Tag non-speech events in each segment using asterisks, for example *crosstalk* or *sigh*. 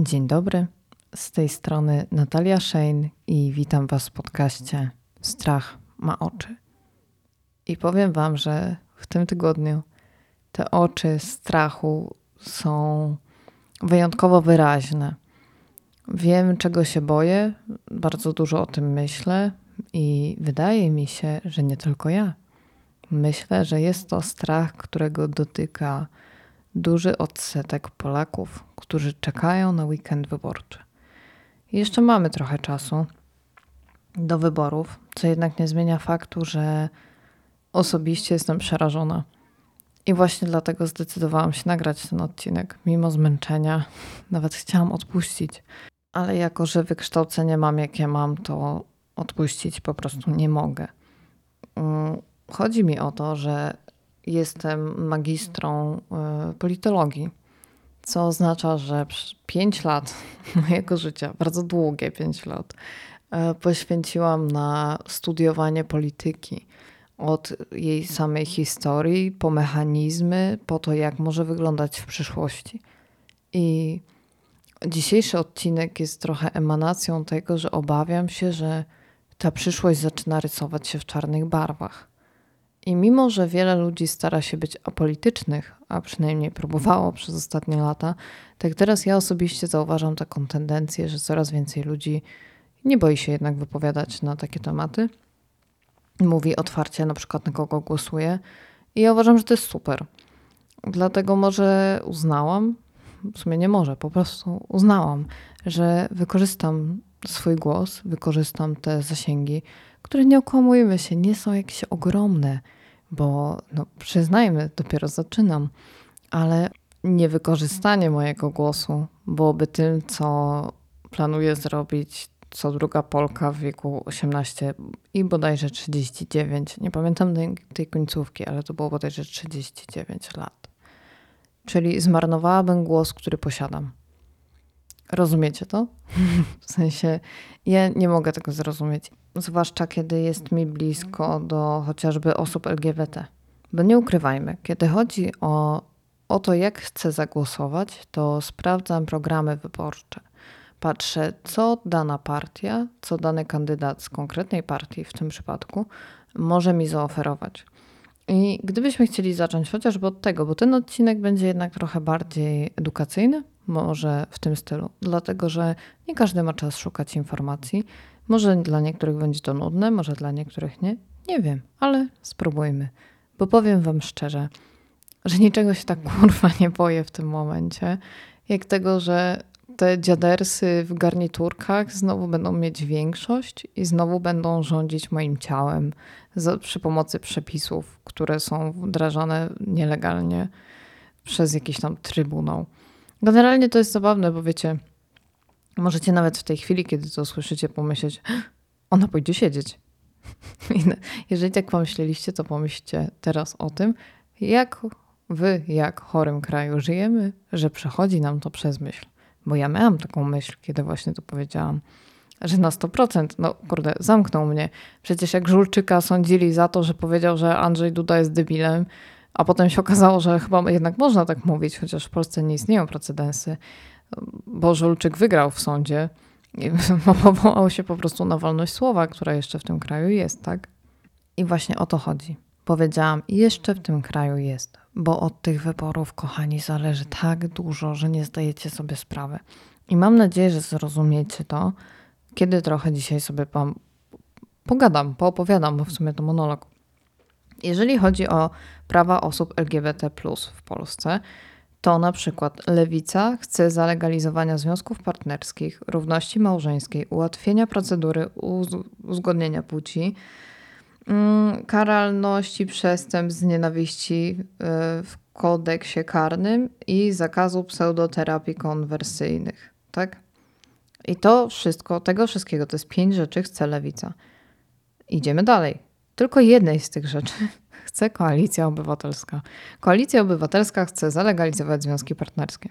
Dzień dobry, z tej strony Natalia Shane i witam Was w podcaście Strach ma oczy. I powiem Wam, że w tym tygodniu te oczy strachu są wyjątkowo wyraźne. Wiem, czego się boję, bardzo dużo o tym myślę i wydaje mi się, że nie tylko ja. Myślę, że jest to strach, którego dotyka duży odsetek Polaków, którzy czekają na weekend wyborczy. Jeszcze mamy trochę czasu do wyborów, co jednak nie zmienia faktu, że osobiście jestem przerażona. I właśnie dlatego zdecydowałam się nagrać ten odcinek, mimo zmęczenia. *laughs* Nawet chciałam odpuścić, ale jako, że wykształcenie mam, jakie mam, to odpuścić po prostu nie mogę. Mm, chodzi mi o to, że jestem magistrą e, politologii, co oznacza, że 5 lat *laughs* mojego życia, bardzo długie 5 lat, e, poświęciłam na studiowanie polityki. Od jej samej historii, po mechanizmy, po to, jak może wyglądać w przyszłości. I dzisiejszy odcinek jest trochę emanacją tego, że obawiam się, że ta przyszłość zaczyna rysować się w czarnych barwach. I mimo, że wiele ludzi stara się być apolitycznych, a przynajmniej próbowało przez ostatnie lata, tak teraz ja osobiście zauważam taką tendencję, że coraz więcej ludzi nie boi się jednak wypowiadać na takie tematy. Mówi otwarcie na przykład na kogo głosuje. I ja uważam, że to jest super. Dlatego może uznałam, w sumie nie może, po prostu uznałam, że wykorzystam swój głos, wykorzystam te zasięgi, które nie okłamujmy się, nie są jakieś ogromne bo no, przyznajmy, dopiero zaczynam, ale niewykorzystanie mojego głosu byłoby tym, co planuję zrobić co druga Polka w wieku 18 i bodajże 39. Nie pamiętam tej końcówki, ale to było bodajże 39 lat. Czyli zmarnowałabym głos, który posiadam. Rozumiecie to? *laughs* W sensie, ja nie mogę tego zrozumieć zwłaszcza kiedy jest mi blisko do chociażby osób LGBT. Bo nie ukrywajmy, kiedy chodzi o, o to, jak chcę zagłosować, to sprawdzam programy wyborcze. Patrzę, co dana partia, co dany kandydat z konkretnej partii w tym przypadku może mi zaoferować. I gdybyśmy chcieli zacząć chociażby od tego, bo ten odcinek będzie jednak trochę bardziej edukacyjny, może w tym stylu, dlatego że nie każdy ma czas szukać informacji. Może dla niektórych będzie to nudne, może dla niektórych nie. Nie wiem, ale spróbujmy. Bo powiem Wam szczerze, że niczego się tak *laughs* kurwa nie boję w tym momencie, jak tego, że te dziadersy w garniturkach znowu będą mieć większość i znowu będą rządzić moim ciałem za, przy pomocy przepisów, które są wdrażane nielegalnie przez jakiś tam trybunał. Generalnie to jest zabawne, bo wiecie, możecie nawet w tej chwili, kiedy to słyszycie, pomyśleć, ona pójdzie siedzieć. *laughs* Jeżeli tak pomyśleliście, to pomyślcie teraz o tym, jak wy, jak chorym kraju żyjemy, że przechodzi nam to przez myśl. Bo ja miałam taką myśl, kiedy właśnie to powiedziałam, że na 100%, no kurde, zamknął mnie. Przecież jak Żulczyka sądzili za to, że powiedział, że Andrzej Duda jest debilem, a potem się okazało, że chyba jednak można tak mówić, chociaż w Polsce nie istnieją precedensy, bo Żulczyk wygrał w sądzie i *laughs* powołał się po prostu na wolność słowa, która jeszcze w tym kraju jest, tak? I właśnie o to chodzi. Powiedziałam, jeszcze w tym kraju jest, bo od tych wyborów, kochani, zależy tak dużo, że nie zdajecie sobie sprawy. I mam nadzieję, że zrozumiecie to, kiedy trochę dzisiaj sobie wam pogadam, poopowiadam, bo w sumie to monolog. Jeżeli chodzi o prawa osób LGBT w Polsce, to na przykład Lewica chce zalegalizowania związków partnerskich, równości małżeńskiej, ułatwienia procedury uzgodnienia płci, mm, karalności przestępstw z nienawiści y, w kodeksie karnym i zakazu pseudoterapii konwersyjnych. Tak? I to wszystko, tego wszystkiego, to jest pięć rzeczy chce Lewica. Idziemy dalej. Tylko jednej z tych rzeczy chce Koalicja Obywatelska. Koalicja Obywatelska chce zalegalizować związki partnerskie.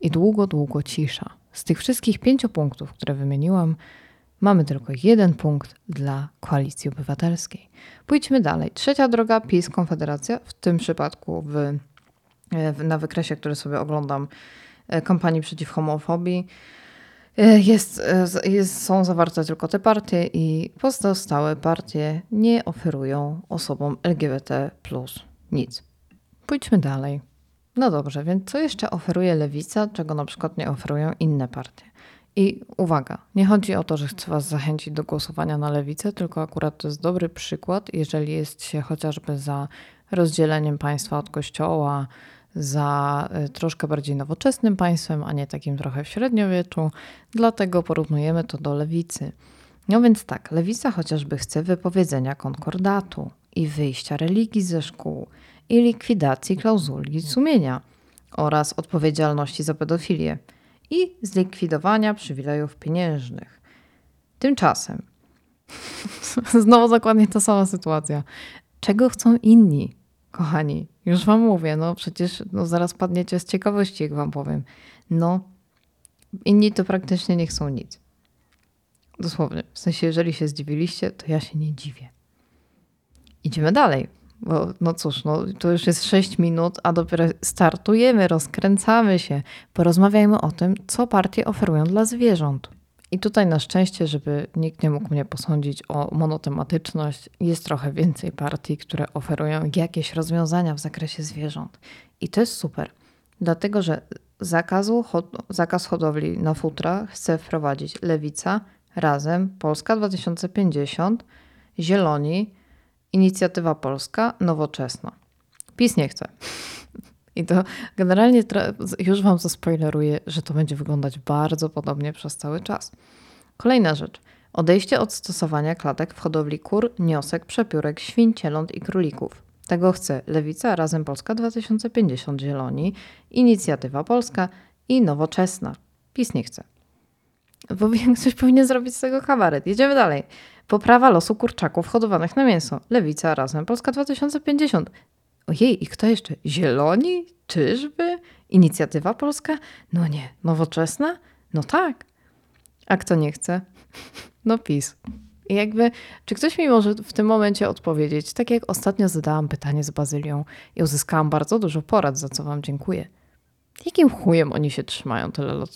I długo, długo cisza. Z tych wszystkich pięciu punktów, które wymieniłam, mamy tylko jeden punkt dla Koalicji Obywatelskiej. Pójdźmy dalej. Trzecia droga PiS Konfederacja, w tym przypadku w, w, na wykresie, który sobie oglądam kampanii przeciw homofobii. E, jest, e, jest, są zawarte tylko te partie i pozostałe partie nie oferują osobom LGBT nic. Pójdźmy dalej. No dobrze, więc co jeszcze oferuje lewica, czego na przykład nie oferują inne partie? I uwaga, nie chodzi o to, że chcę Was zachęcić do głosowania na lewicę, tylko akurat to jest dobry przykład, jeżeli jest się chociażby za rozdzieleniem państwa od kościoła, za y, troszkę bardziej nowoczesnym państwem, a nie takim trochę w średniowieczu. Dlatego porównujemy to do lewicy. No więc tak, lewica chociażby chce wypowiedzenia konkordatu i wyjścia religii ze szkół i likwidacji klauzuli sumienia oraz odpowiedzialności za pedofilię i zlikwidowania przywilejów pieniężnych. Tymczasem, *laughs* znowu dokładnie ta sama sytuacja. Czego chcą inni? Kochani, już wam mówię, no przecież no zaraz padniecie z ciekawości, jak wam powiem. No, inni to praktycznie nie chcą nic. Dosłownie. W sensie, jeżeli się zdziwiliście, to ja się nie dziwię. Idziemy dalej. Bo, no cóż, no, to już jest 6 minut, a dopiero startujemy, rozkręcamy się. Porozmawiajmy o tym, co partie oferują dla zwierząt. I tutaj na szczęście, żeby nikt nie mógł mnie posądzić o monotematyczność, jest trochę więcej partii, które oferują jakieś rozwiązania w zakresie zwierząt. I to jest super, dlatego że zakazu, zakaz hodowli na futra chce wprowadzić Lewica, Razem, Polska 2050, Zieloni, Inicjatywa Polska, Nowoczesna. PiS nie chce. I to generalnie już Wam zaspoileruję, że to będzie wyglądać bardzo podobnie przez cały czas. Kolejna rzecz. Odejście od stosowania klatek w hodowli kur, niosek, przepiórek, świń, cieląt i królików. Tego chce Lewica, Razem Polska 2050 Zieloni, Inicjatywa Polska i Nowoczesna. PiS nie chce. Bo *laughs* ktoś powinien zrobić z tego kabaret. Jedziemy dalej. Poprawa losu kurczaków hodowanych na mięso. Lewica, Razem Polska 2050. Ojej, i kto jeszcze? Zieloni? Czyżby? Inicjatywa Polska? No nie. Nowoczesna? No tak. A kto nie chce? *laughs* No PiS. I jakby, czy ktoś mi może w tym momencie odpowiedzieć, tak jak ostatnio zadałam pytanie z Bazylią i uzyskałam bardzo dużo porad, za co wam dziękuję. Jakim chujem oni się trzymają tyle lat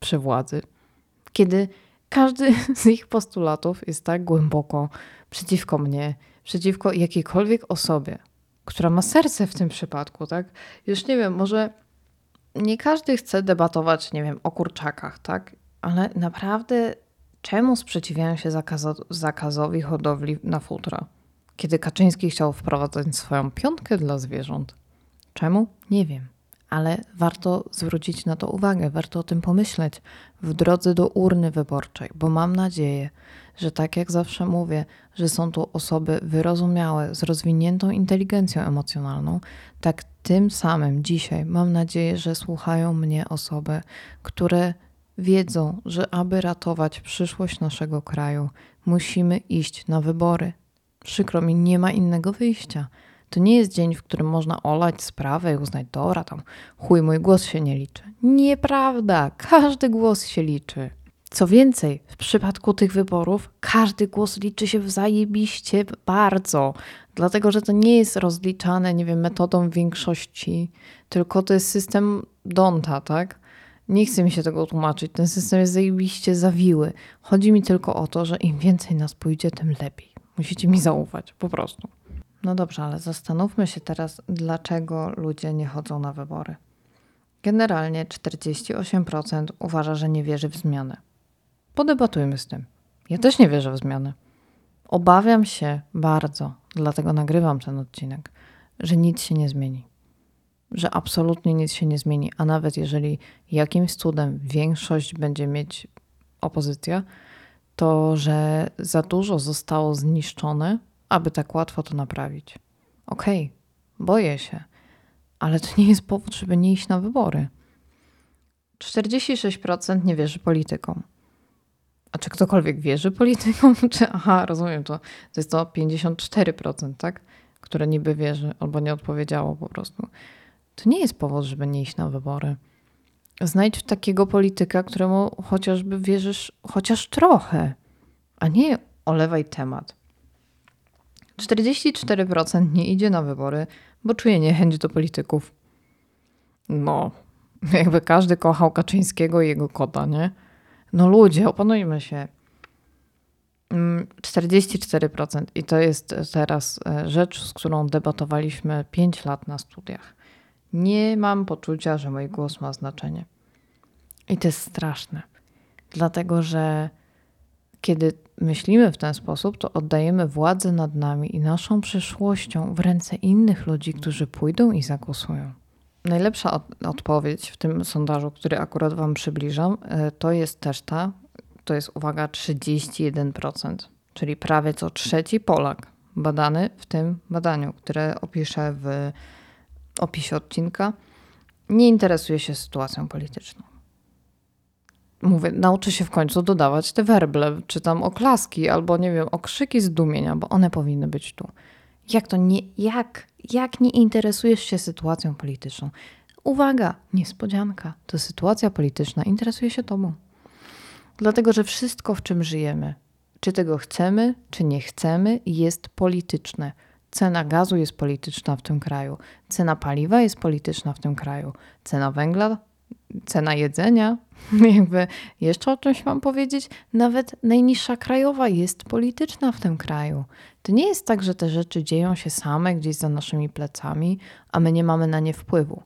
przy władzy? Kiedy każdy *laughs* z ich postulatów jest tak głęboko przeciwko mnie, przeciwko jakiejkolwiek osobie, która ma serce w tym przypadku, tak? Już nie wiem, może nie każdy chce debatować, nie wiem, o kurczakach, tak? Ale naprawdę czemu sprzeciwiają się zakazo zakazowi hodowli na futra? Kiedy Kaczyński chciał wprowadzać swoją piątkę dla zwierząt. Czemu? Nie wiem ale warto zwrócić na to uwagę, warto o tym pomyśleć w drodze do urny wyborczej, bo mam nadzieję, że tak jak zawsze mówię, że są to osoby wyrozumiałe, z rozwiniętą inteligencją emocjonalną, tak tym samym dzisiaj mam nadzieję, że słuchają mnie osoby, które wiedzą, że aby ratować przyszłość naszego kraju, musimy iść na wybory. Przykro mi, nie ma innego wyjścia. To nie jest dzień, w którym można olać sprawę i uznać, dobra, tam chuj, mój głos się nie liczy. Nieprawda, każdy głos się liczy. Co więcej, w przypadku tych wyborów każdy głos liczy się zajebiście bardzo, dlatego że to nie jest rozliczane, nie wiem, metodą większości, tylko to jest system Donta, tak? Nie chce mi się tego tłumaczyć. Ten system jest zajebiście zawiły. Chodzi mi tylko o to, że im więcej nas pójdzie, tym lepiej. Musicie mi zaufać, po prostu. No dobrze, ale zastanówmy się teraz, dlaczego ludzie nie chodzą na wybory. Generalnie 48% uważa, że nie wierzy w zmianę. Podebatujmy z tym. Ja też nie wierzę w zmianę. Obawiam się bardzo, dlatego nagrywam ten odcinek, że nic się nie zmieni. Że absolutnie nic się nie zmieni, a nawet jeżeli jakimś cudem większość będzie mieć opozycja, to że za dużo zostało zniszczone aby tak łatwo to naprawić. Okej, okay, boję się, ale to nie jest powód, żeby nie iść na wybory. 46% nie wierzy politykom. A czy ktokolwiek wierzy politykom? *laughs* Czy, aha, rozumiem, to, to jest to 54%, tak? Które niby wierzy albo nie odpowiedziało po prostu. To nie jest powód, żeby nie iść na wybory. Znajdź takiego polityka, któremu chociażby wierzysz chociaż trochę, a nie olewaj temat. 44% nie idzie na wybory, bo czuje niechęć do polityków. No, Jakby każdy kochał Kaczyńskiego i jego kota, nie? No ludzie, opanujmy się. 44% mm, i to jest teraz e, rzecz, z którą debatowaliśmy 5 lat na studiach. Nie mam poczucia, że mój głos ma znaczenie. I to jest straszne, dlatego że kiedy myślimy w ten sposób, to oddajemy władzę nad nami i naszą przyszłością w ręce innych ludzi, którzy pójdą i zagłosują. Najlepsza od odpowiedź w tym sondażu, który akurat Wam przybliżam, e, to jest też ta, to jest uwaga 31%, czyli prawie co trzeci Polak badany w tym badaniu, które opiszę w opisie odcinka, nie interesuje się sytuacją polityczną. Mówię, nauczy się w końcu dodawać te werble, czy tam oklaski, albo nie wiem, okrzyki zdumienia, bo one powinny być tu. Jak to nie, jak, jak nie interesujesz się sytuacją polityczną? Uwaga, niespodzianka, to sytuacja polityczna interesuje się tobą. Dlatego, że wszystko, w czym żyjemy, czy tego chcemy, czy nie chcemy, jest polityczne. Cena gazu jest polityczna w tym kraju, cena paliwa jest polityczna w tym kraju, cena węgla, cena jedzenia, *laughs* jakby jeszcze o czymś mam powiedzieć, nawet najniższa krajowa jest polityczna w tym kraju. To nie jest tak, że te rzeczy dzieją się same gdzieś za naszymi plecami, a my nie mamy na nie wpływu.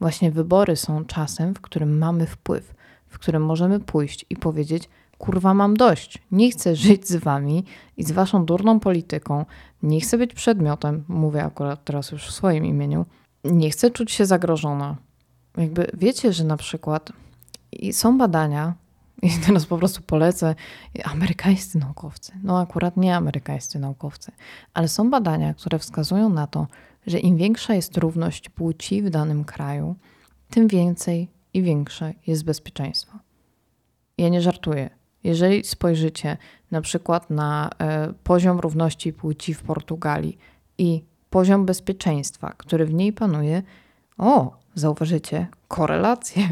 Właśnie wybory są czasem, w którym mamy wpływ, w którym możemy pójść i powiedzieć: Kurwa, mam dość. Nie chcę żyć z wami i z waszą durną polityką. Nie chcę być przedmiotem, mówię akurat teraz już w swoim imieniu. Nie chcę czuć się zagrożona. Jakby wiecie, że na przykład są badania, *laughs* i teraz po prostu polecę amerykańscy naukowcy. No akurat nie amerykańscy naukowcy, ale są badania, które wskazują na to, że im większa jest równość płci w danym kraju, tym więcej i większe jest bezpieczeństwo. Ja nie żartuję. Jeżeli spojrzycie na przykład na e, poziom równości płci w Portugalii i poziom bezpieczeństwa, który w niej panuje, o, zauważycie korelację.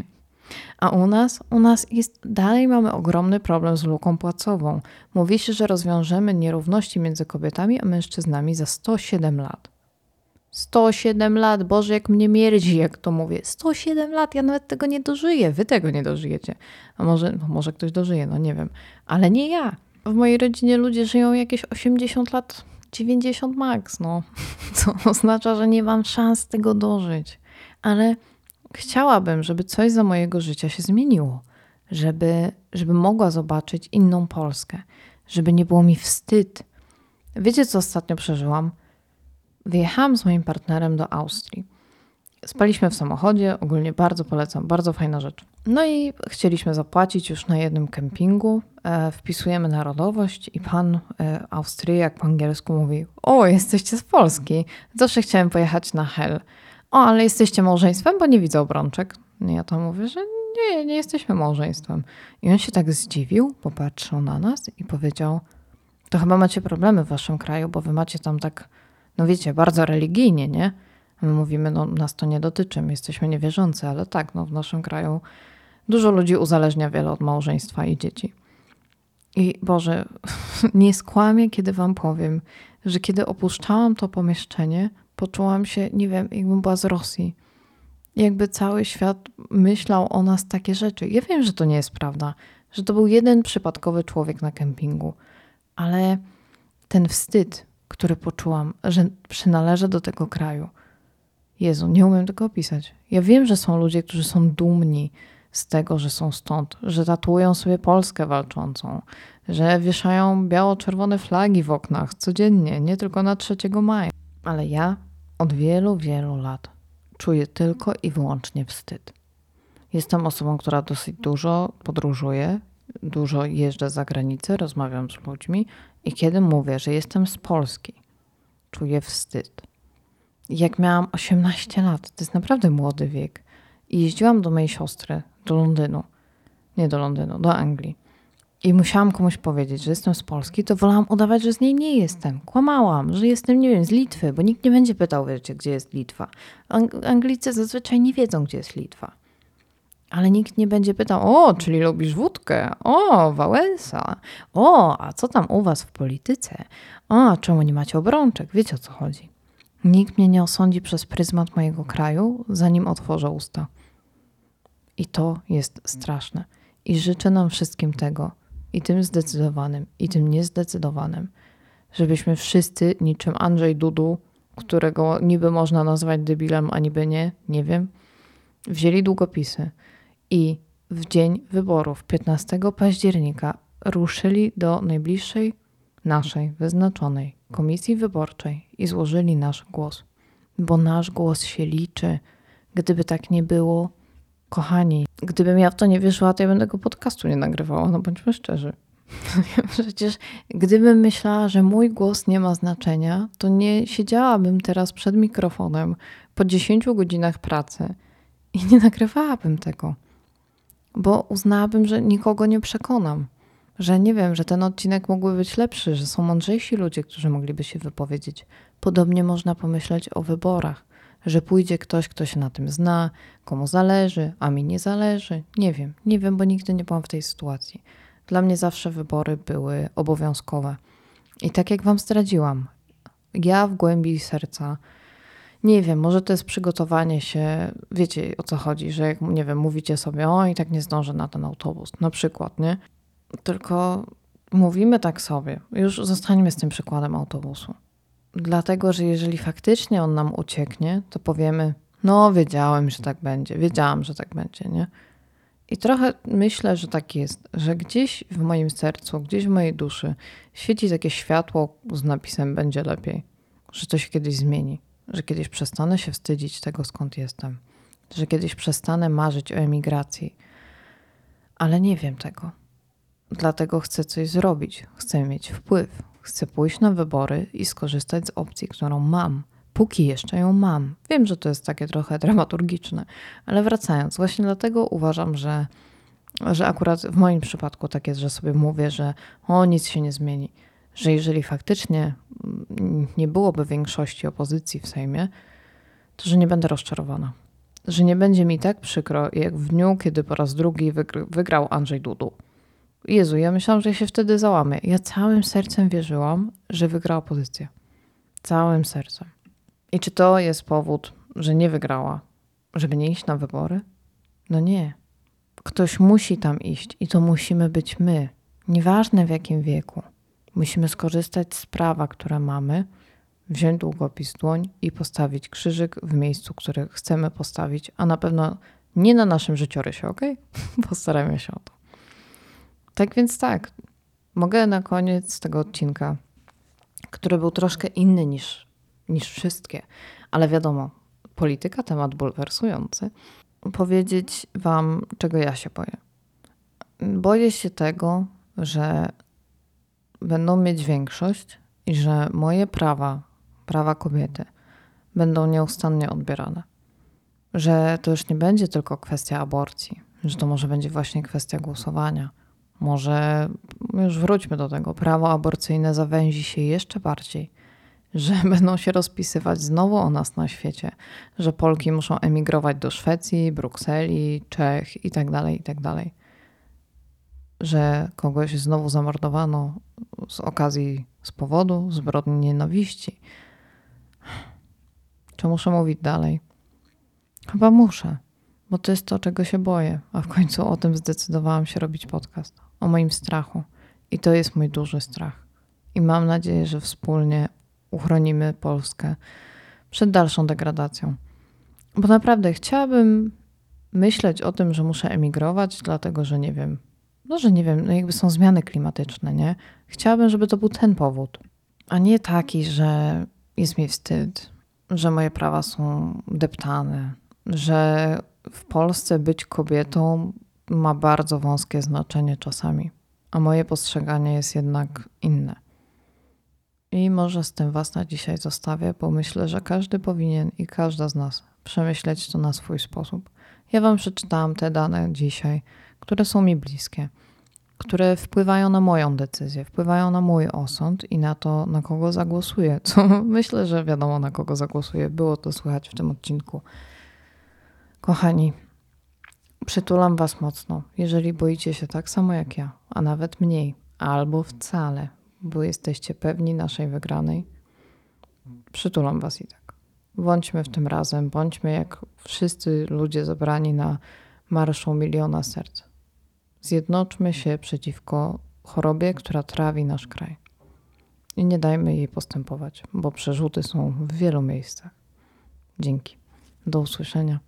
A u nas, u nas jest, dalej mamy ogromny problem z luką płacową. Mówi się, że rozwiążemy nierówności między kobietami a mężczyznami za 107 lat. 107 lat, Boże, jak mnie mierdzi, jak to mówię. 107 lat, ja nawet tego nie dożyję, wy tego nie dożyjecie. A może, no może ktoś dożyje, no nie wiem, ale nie ja. W mojej rodzinie ludzie żyją jakieś 80 lat, 90 max, no. *laughs* Co oznacza, że nie mam szans tego dożyć. Ale chciałabym, żeby coś za mojego życia się zmieniło. Żeby, żeby mogła zobaczyć inną Polskę. Żeby nie było mi wstyd. Wiecie, co ostatnio przeżyłam? Wyjechałam z moim partnerem do Austrii. Spaliśmy w samochodzie, ogólnie bardzo polecam, bardzo fajna rzecz. No i chcieliśmy zapłacić już na jednym kempingu. E, wpisujemy narodowość i pan e, Austriak po angielsku mówi: O, jesteście z Polski. Zawsze chciałem pojechać na Hel. O, ale jesteście małżeństwem, bo nie widzę obrączek. Ja to mówię, że nie, nie jesteśmy małżeństwem. I on się tak zdziwił, popatrzył na nas i powiedział: To chyba macie problemy w waszym kraju, bo wy macie tam tak no wiecie, bardzo religijnie, nie? My mówimy, no nas to nie dotyczy, my jesteśmy niewierzący, ale tak, no w naszym kraju dużo ludzi uzależnia wiele od małżeństwa i dzieci. I Boże, *laughs* nie skłamię, kiedy wam powiem, że kiedy opuszczałam to pomieszczenie, poczułam się, nie wiem, jakbym była z Rosji. Jakby cały świat myślał o nas takie rzeczy. Ja wiem, że to nie jest prawda, że to był jeden przypadkowy człowiek na kempingu, ale ten wstyd, który poczułam, że przynależę do tego kraju. Jezu, nie umiem tego opisać. Ja wiem, że są ludzie, którzy są dumni z tego, że są stąd, że tatuują sobie Polskę walczącą, że wieszają biało-czerwone flagi w oknach codziennie, nie tylko na 3 maja. Ale ja od wielu, wielu lat czuję tylko i wyłącznie wstyd. Jestem osobą, która dosyć dużo podróżuje, dużo jeżdżę za granicę, rozmawiam z ludźmi i kiedy mówię, że jestem z Polski, czuję wstyd. Jak miałam 18 lat, to jest naprawdę młody wiek, i jeździłam do mojej siostry, do Londynu, nie do Londynu, do Anglii. I musiałam komuś powiedzieć, że jestem z Polski, to wolałam udawać, że z niej nie jestem. Kłamałam, że jestem, nie wiem, z Litwy, bo nikt nie będzie pytał, wiecie, gdzie jest Litwa. Anglicy zazwyczaj nie wiedzą, gdzie jest Litwa. Ale nikt nie będzie pytał, o, czyli lubisz wódkę? O, Wałęsa. O, a co tam u was w polityce? O, czemu nie macie obrączek? Wiecie o co chodzi. Nikt mnie nie osądzi przez pryzmat mojego kraju, zanim otworzę usta. I to jest straszne. I życzę nam wszystkim tego, i tym zdecydowanym, i tym niezdecydowanym, żebyśmy wszyscy, niczym Andrzej Dudu, którego niby można nazwać debilem, a niby nie, nie wiem, wzięli długopisy i w dzień wyborów 15 października ruszyli do najbliższej naszej wyznaczonej komisji wyborczej i złożyli nasz głos. Bo nasz głos się liczy. Gdyby tak nie było, kochani, gdybym ja w to nie wierzyła, to ja bym tego podcastu nie nagrywała, no bądźmy szczerzy. *laughs* Przecież gdybym myślała, że mój głos nie ma znaczenia, to nie siedziałabym teraz przed mikrofonem po 10 godzinach pracy i nie nagrywałabym tego. Bo uznałabym, że nikogo nie przekonam. Że nie wiem, że ten odcinek mógłby być lepszy, że są mądrzejsi ludzie, którzy mogliby się wypowiedzieć. Podobnie można pomyśleć o wyborach, że pójdzie ktoś, kto się na tym zna, komu zależy, a mi nie zależy. Nie wiem, nie wiem, bo nigdy nie byłam w tej sytuacji. Dla mnie zawsze wybory były obowiązkowe. I tak jak Wam zdradziłam, ja w głębi serca, nie wiem, może to jest przygotowanie się, wiecie o co chodzi, że jak, nie wiem, mówicie sobie, o i tak nie zdążę na ten autobus, na przykład, nie? Tylko mówimy tak sobie, już zostańmy z tym przykładem autobusu. Dlatego, że jeżeli faktycznie on nam ucieknie, to powiemy, no wiedziałem, że tak będzie, wiedziałam, że tak będzie, nie? I trochę myślę, że tak jest, że gdzieś w moim sercu, gdzieś w mojej duszy świeci takie światło z napisem będzie lepiej, że to się kiedyś zmieni, że kiedyś przestanę się wstydzić tego, skąd jestem, że kiedyś przestanę marzyć o emigracji. Ale nie wiem tego. Dlatego chcę coś zrobić, chcę mieć wpływ, chcę pójść na wybory i skorzystać z opcji, którą mam póki jeszcze ją mam. Wiem, że to jest takie trochę dramaturgiczne, ale wracając, właśnie dlatego uważam, że, że akurat w moim przypadku tak jest, że sobie mówię, że o nic się nie zmieni. Że jeżeli faktycznie nie byłoby większości opozycji w Sejmie, to że nie będę rozczarowana. Że nie będzie mi tak przykro, jak w dniu, kiedy po raz drugi wygrał Andrzej Dudu. Jezu, ja myślałam, że się wtedy załamię. Ja całym sercem wierzyłam, że wygra opozycja. Całym sercem. I czy to jest powód, że nie wygrała, żeby nie iść na wybory? No nie. Ktoś musi tam iść i to musimy być my. Nieważne w jakim wieku. Musimy skorzystać z prawa, które mamy, wziąć długopis w dłoń i postawić krzyżyk w miejscu, które chcemy postawić, a na pewno nie na naszym życiorysie, ok? *laughs* Postarajmy się o to. Tak więc tak, mogę na koniec tego odcinka, który był troszkę inny niż niż wszystkie. Ale wiadomo, polityka, temat bulwersujący. Powiedzieć Wam, czego ja się boję. Boję się tego, że będą mieć większość i że moje prawa, prawa kobiety, będą nieustannie odbierane. Że to już nie będzie tylko kwestia aborcji, że to może będzie właśnie kwestia głosowania. Może już wróćmy do tego, prawo aborcyjne zawęzi się jeszcze bardziej że *laughs* będą się rozpisywać znowu o nas na świecie, że Polki muszą emigrować do Szwecji, Brukseli, Czech itd., tak itd. Tak że kogoś znowu zamordowano z okazji, z powodu zbrodni nienawiści. Czy muszę mówić dalej? Chyba muszę, bo to jest to, czego się boję, a w końcu o tym zdecydowałam się robić podcast. O moim strachu. I to jest mój duży strach. I mam nadzieję, że wspólnie uchronimy Polskę przed dalszą degradacją. Bo naprawdę chciałabym myśleć o tym, że muszę emigrować, dlatego że nie wiem, no że nie wiem, no jakby są zmiany klimatyczne, nie? Chciałabym, żeby to był ten powód, a nie taki, że jest mi wstyd, że moje prawa są deptane, że w Polsce być kobietą ma bardzo wąskie znaczenie czasami, a moje postrzeganie jest jednak inne. I może z tym Was na dzisiaj zostawię, bo myślę, że każdy powinien i każda z nas przemyśleć to na swój sposób. Ja Wam przeczytałam te dane dzisiaj, które są mi bliskie, które wpływają na moją decyzję, wpływają na mój osąd i na to, na kogo zagłosuję. Co *laughs* myślę, że wiadomo, na kogo zagłosuję. Było to słychać w tym odcinku. Kochani, przytulam Was mocno, jeżeli boicie się tak samo jak ja, a nawet mniej, albo wcale, bo jesteście pewni naszej wygranej. Przytulam Was i tak. Bądźmy w tym razem, bądźmy jak wszyscy ludzie zebrani na Marszą Miliona Serc. Zjednoczmy się przeciwko chorobie, która trawi nasz kraj. I nie dajmy jej postępować, bo przerzuty są w wielu miejscach. Dzięki. Do usłyszenia.